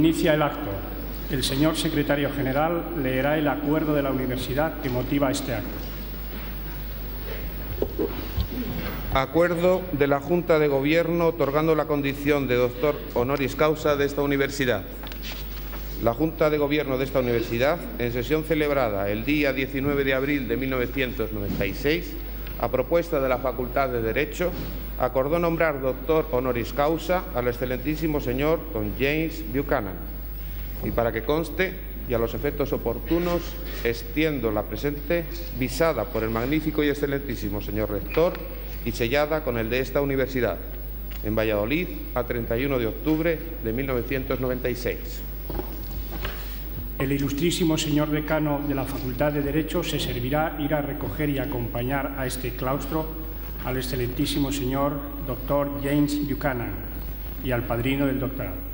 inicia el acto. El señor secretario general leerá el acuerdo de la universidad que motiva este acto. Acuerdo de la Junta de Gobierno otorgando la condición de doctor honoris causa de esta universidad. La Junta de Gobierno de esta universidad, en sesión celebrada el día 19 de abril de 1996, a propuesta de la Facultad de Derecho, acordó nombrar doctor honoris causa al excelentísimo señor don James Buchanan. Y para que conste y a los efectos oportunos, extiendo la presente visada por el magnífico y excelentísimo señor rector y sellada con el de esta universidad, en Valladolid, a 31 de octubre de 1996. El ilustrísimo señor decano de la Facultad de Derecho se servirá ir a recoger y acompañar a este claustro al excelentísimo señor doctor James Buchanan y al padrino del doctorado.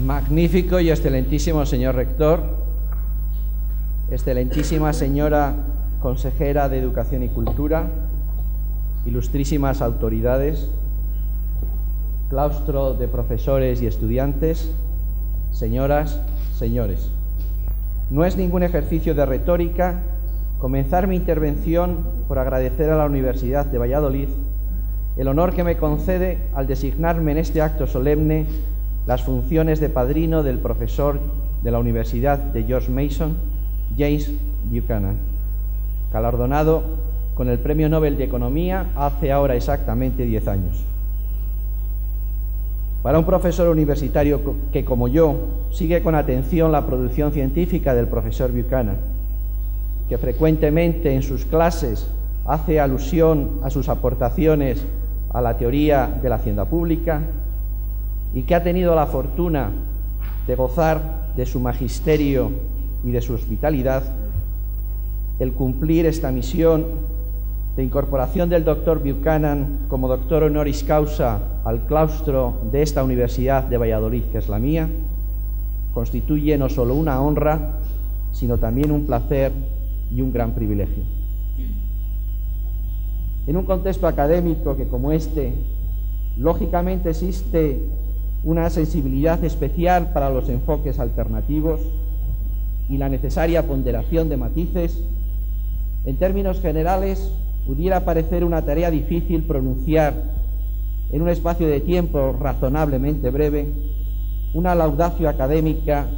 Magnífico y excelentísimo señor rector, excelentísima señora consejera de Educación y Cultura, ilustrísimas autoridades, claustro de profesores y estudiantes, señoras, señores. No es ningún ejercicio de retórica comenzar mi intervención por agradecer a la Universidad de Valladolid el honor que me concede al designarme en este acto solemne las funciones de padrino del profesor de la Universidad de George Mason, James Buchanan, galardonado con el Premio Nobel de Economía hace ahora exactamente 10 años. Para un profesor universitario que, como yo, sigue con atención la producción científica del profesor Buchanan, que frecuentemente en sus clases hace alusión a sus aportaciones a la teoría de la hacienda pública y que ha tenido la fortuna de gozar de su magisterio y de su hospitalidad, el cumplir esta misión de incorporación del doctor Buchanan como doctor honoris causa al claustro de esta Universidad de Valladolid, que es la mía, constituye no solo una honra, sino también un placer y un gran privilegio. En un contexto académico que como este, lógicamente existe una sensibilidad especial para los enfoques alternativos y la necesaria ponderación de matices, en términos generales pudiera parecer una tarea difícil pronunciar en un espacio de tiempo razonablemente breve una laudacio académica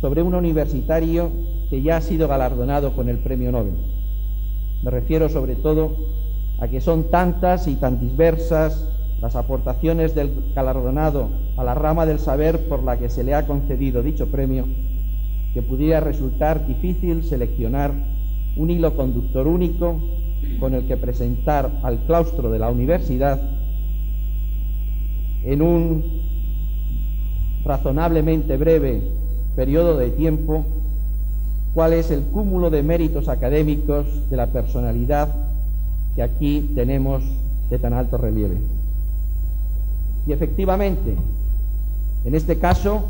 sobre un universitario que ya ha sido galardonado con el premio Nobel. Me refiero sobre todo a que son tantas y tan diversas las aportaciones del galardonado a la rama del saber por la que se le ha concedido dicho premio, que pudiera resultar difícil seleccionar un hilo conductor único con el que presentar al claustro de la universidad en un razonablemente breve periodo de tiempo cuál es el cúmulo de méritos académicos de la personalidad que aquí tenemos de tan alto relieve. Y efectivamente, en este caso,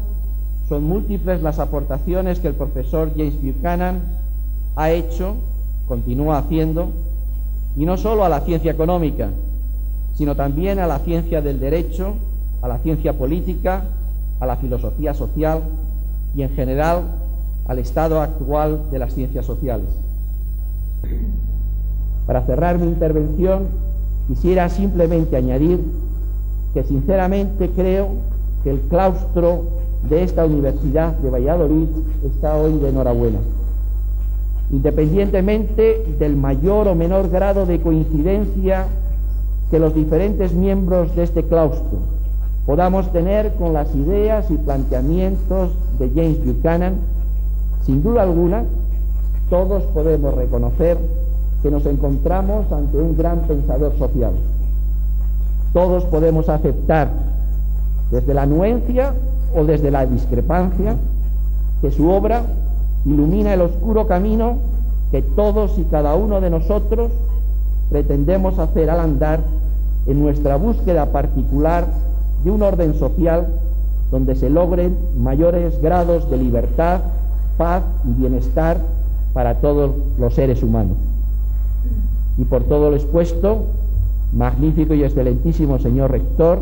son múltiples las aportaciones que el profesor James Buchanan ha hecho, continúa haciendo, y no solo a la ciencia económica, sino también a la ciencia del derecho, a la ciencia política, a la filosofía social y en general al estado actual de las ciencias sociales. Para cerrar mi intervención, quisiera simplemente añadir que sinceramente creo que el claustro de esta Universidad de Valladolid está hoy de enhorabuena. Independientemente del mayor o menor grado de coincidencia que los diferentes miembros de este claustro podamos tener con las ideas y planteamientos de James Buchanan, sin duda alguna, todos podemos reconocer que nos encontramos ante un gran pensador social. Todos podemos aceptar, desde la anuencia o desde la discrepancia, que su obra ilumina el oscuro camino que todos y cada uno de nosotros pretendemos hacer al andar en nuestra búsqueda particular de un orden social donde se logren mayores grados de libertad, paz y bienestar para todos los seres humanos. Y por todo lo expuesto, magnífico y excelentísimo señor rector,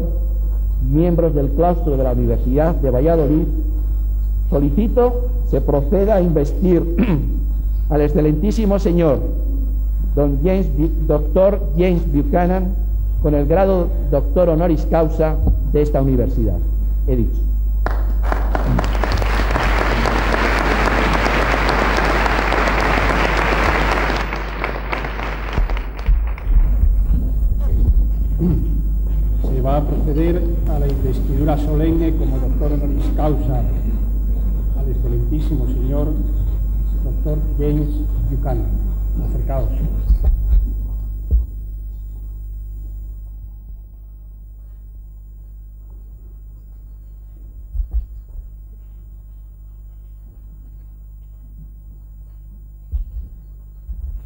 miembros del claustro de la Universidad de Valladolid, solicito se proceda a investir al excelentísimo señor don James, doctor James Buchanan con el grado doctor honoris causa de esta universidad. He dicho. Investidura solemne como doctor honoris causa al excelentísimo señor doctor James Buchanan. Acercaos.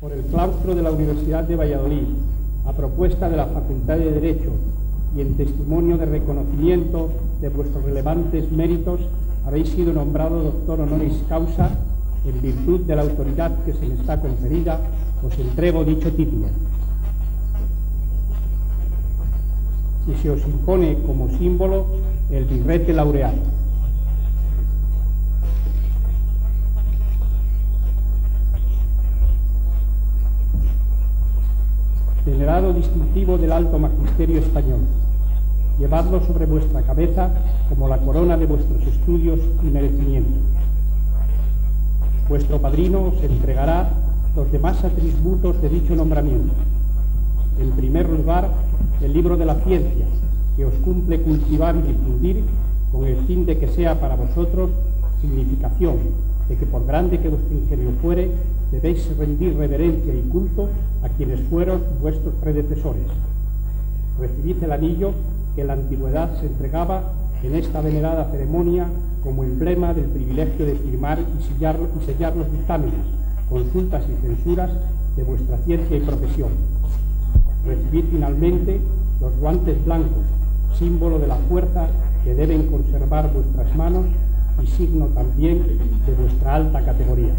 Por el claustro de la Universidad de Valladolid, a propuesta de la Facultad de Derecho y en testimonio de reconocimiento de vuestros relevantes méritos, habéis sido nombrado doctor honoris causa en virtud de la autoridad que se me está conferida, os entrego dicho título. Y se os impone como símbolo el birrete laureado. Venerado distintivo del alto magisterio español llevadlo sobre vuestra cabeza como la corona de vuestros estudios y merecimientos. Vuestro padrino os entregará los demás atributos de dicho nombramiento. En primer lugar, el libro de la ciencia, que os cumple cultivar y difundir con el fin de que sea para vosotros significación, de que por grande que vuestro ingenio fuere, debéis rendir reverencia y culto a quienes fueron vuestros predecesores. Recibid el anillo que en la antigüedad se entregaba en esta venerada ceremonia como emblema del privilegio de firmar y sellar, y sellar los dictámenes, consultas y censuras de vuestra ciencia y profesión. Recibid finalmente los guantes blancos, símbolo de la fuerza que deben conservar vuestras manos y signo también de vuestra alta categoría.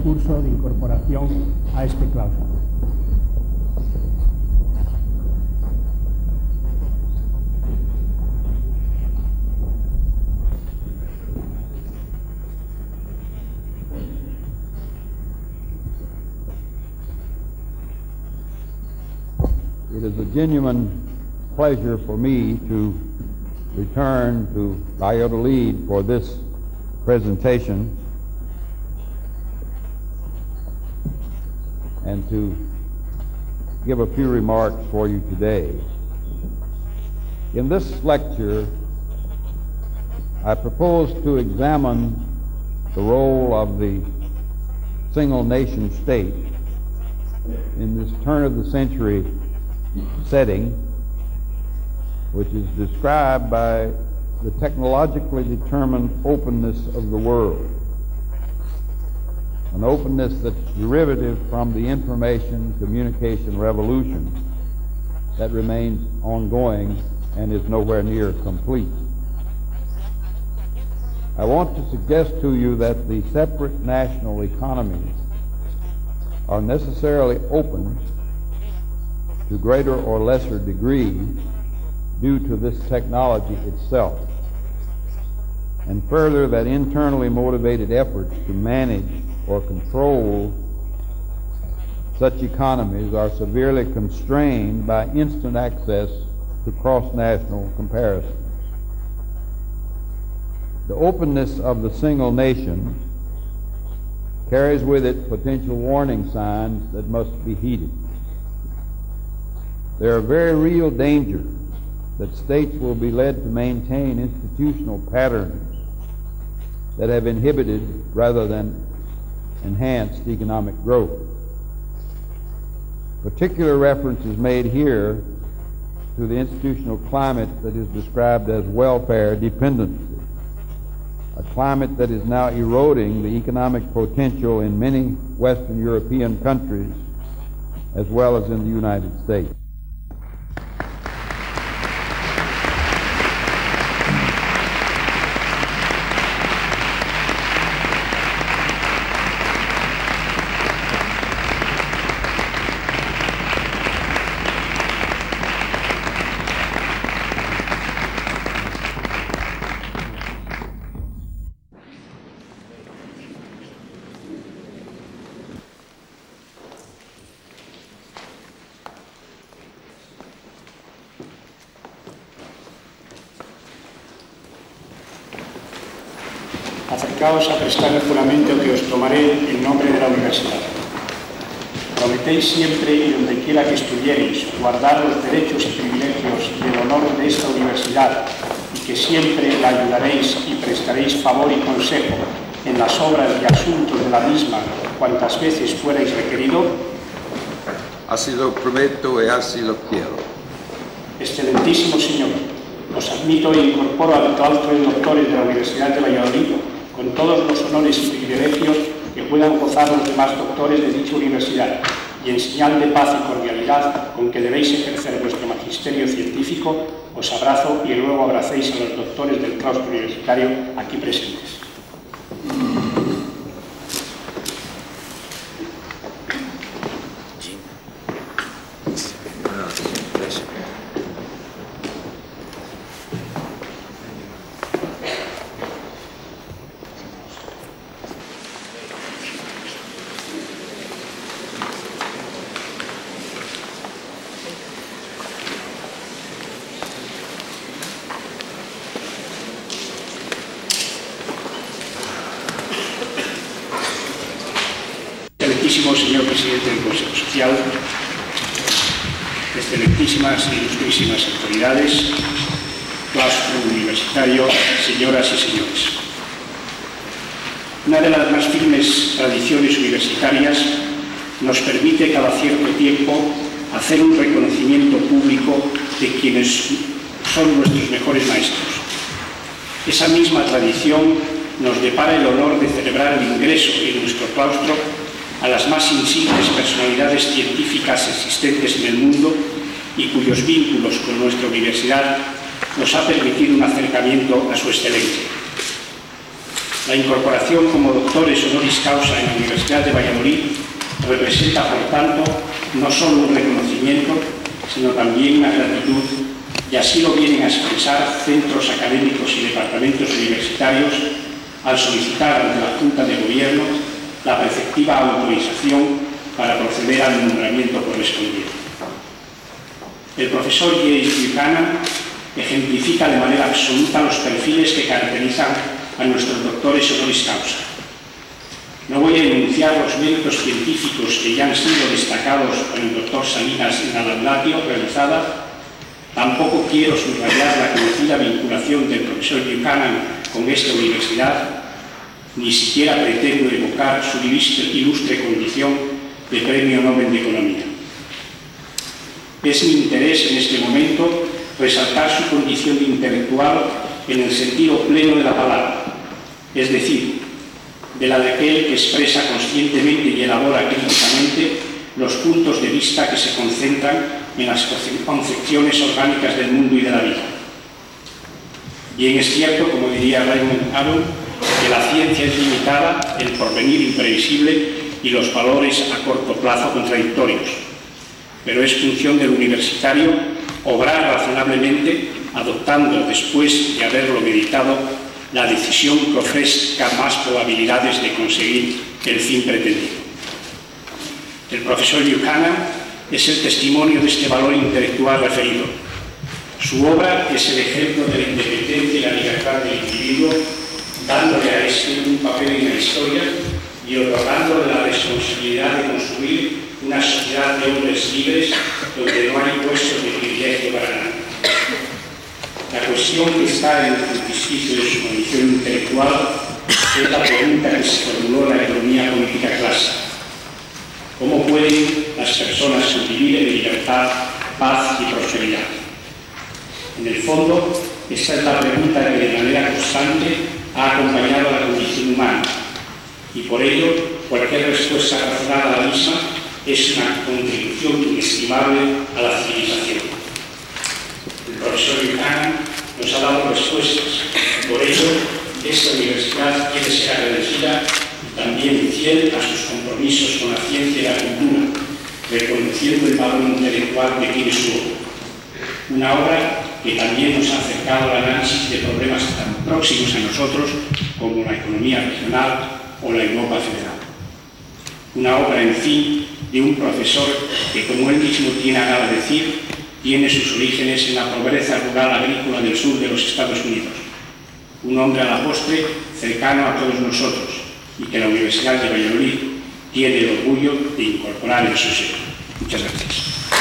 Discurso de incorporación a este. It is a genuine pleasure for me to return to Valladolid for this presentation and to give a few remarks for you today. In this lecture, I propose to examine the role of the single nation state in this turn of the century setting, which is described by the technologically determined openness of the world. An openness that's derivative from the information communication revolution that remains ongoing and is nowhere near complete. I want to suggest to you that the separate national economies are necessarily open to greater or lesser degree due to this technology itself. And further, that internally motivated efforts to manage or control such economies are severely constrained by instant access to cross-national comparisons. The openness of the single nation carries with it potential warning signs that must be heeded. There are very real dangers that states will be led to maintain institutional patterns that have inhibited rather than enhanced economic growth. Particular reference is made here to the institutional climate that is described as welfare dependency, a climate that is now eroding the economic potential in many Western European countries as well as in the United States. Acercaos a prestar el juramento que os tomaré en nombre de la universidad. Prometéis siempre y donde quiera que estuviereis guardar los derechos y privilegios y el honor de esta universidad y que siempre la ayudaréis y prestaréis favor y consejo en las obras y asuntos de la misma cuantas veces fuerais requerido. Así lo prometo y así lo quiero. Excelentísimo Señor, os admito e incorporo al claustro de doctores de la Universidad de Valladolid con todos los honores y privilegios que puedan gozar los demás doctores de dicha universidad y en señal de paz y cordialidad con que debéis ejercer vuestro magisterio científico, os abrazo y luego abracéis a los doctores del claustro universitario aquí presentes. Excelentísimo señor presidente del Consejo Social, excelentísimas e ilustrísimas autoridades, claustro universitario, señoras y señores. Una de las más firmes tradiciones universitarias nos permite cada cierto tiempo hacer un reconocimiento público de quienes son nuestros mejores maestros. Esa misma tradición nos depara el honor de celebrar el ingreso en nuestro claustro a las más insignes personalidades científicas existentes en el mundo y cuyos vínculos con nuestra universidad nos ha permitido un acercamiento a su excelencia. La incorporación como doctores honoris causa en la Universidad de Valladolid representa, por tanto, no solo un reconocimiento, sino también una gratitud, y así lo vienen a expresar centros académicos y departamentos universitarios al solicitar ante la Junta de Gobierno la preceptiva autorización para proceder al nombramiento correspondiente. El profesor James Buchanan ejemplifica de manera absoluta los perfiles que caracterizan a nuestros doctores honoris causa. No voy a enunciar los méritos científicos que ya han sido destacados por el doctor Salinas en la laudatio realizada, tampoco quiero subrayar la conocida vinculación del profesor Buchanan con esta universidad, ni siquiera pretendo evocar su ilustre condición de Premio Nobel de Economía. Es mi interés en este momento resaltar su condición intelectual en el sentido pleno de la palabra, es decir, de la de aquel que expresa conscientemente y elabora críticamente los puntos de vista que se concentran en las concepciones orgánicas del mundo y de la vida. Bien es cierto, como diría Raymond Aron, que la ciencia es limitada, el porvenir imprevisible y los valores a corto plazo contradictorios, pero es función del universitario obrar razonablemente, adoptando, después de haberlo meditado, la decisión que ofrezca más probabilidades de conseguir el fin pretendido. El profesor Buchanan es el testimonio de este valor intelectual referido. Su obra es el ejemplo de la independencia y la libertad del individuo, dándole a este un papel en la historia y otorgándole la responsabilidad de construir una sociedad de hombres libres donde no hay puestos de privilegio para nadie. La cuestión que está en el frontispicio de su condición intelectual es la pregunta que se formuló en la economía política clásica. ¿Cómo pueden las personas vivir en libertad, paz y prosperidad? En el fondo, esta es la pregunta que de manera constante ha acompañado a la condición humana y por ello cualquier respuesta razonada a la misma es una contribución inestimable a la civilización. El profesor Buchanan nos ha dado respuestas. Por ello, esta universidad quiere ser agradecida también fiel a sus compromisos con la ciencia y la cultura, reconociendo el valor intelectual que tiene su obra. Una obra que también nos ha acercado al análisis de problemas tan próximos a nosotros como la economía regional o la Europa federal. Una obra, en fin, de un profesor que, como él mismo tiene a decir, tiene sus orígenes en la pobreza rural agrícola del sur de los Estados Unidos. Un hombre a la postre cercano a todos nosotros y que la Universidad de Valladolid tiene el orgullo de incorporar en su seno. Muchas gracias.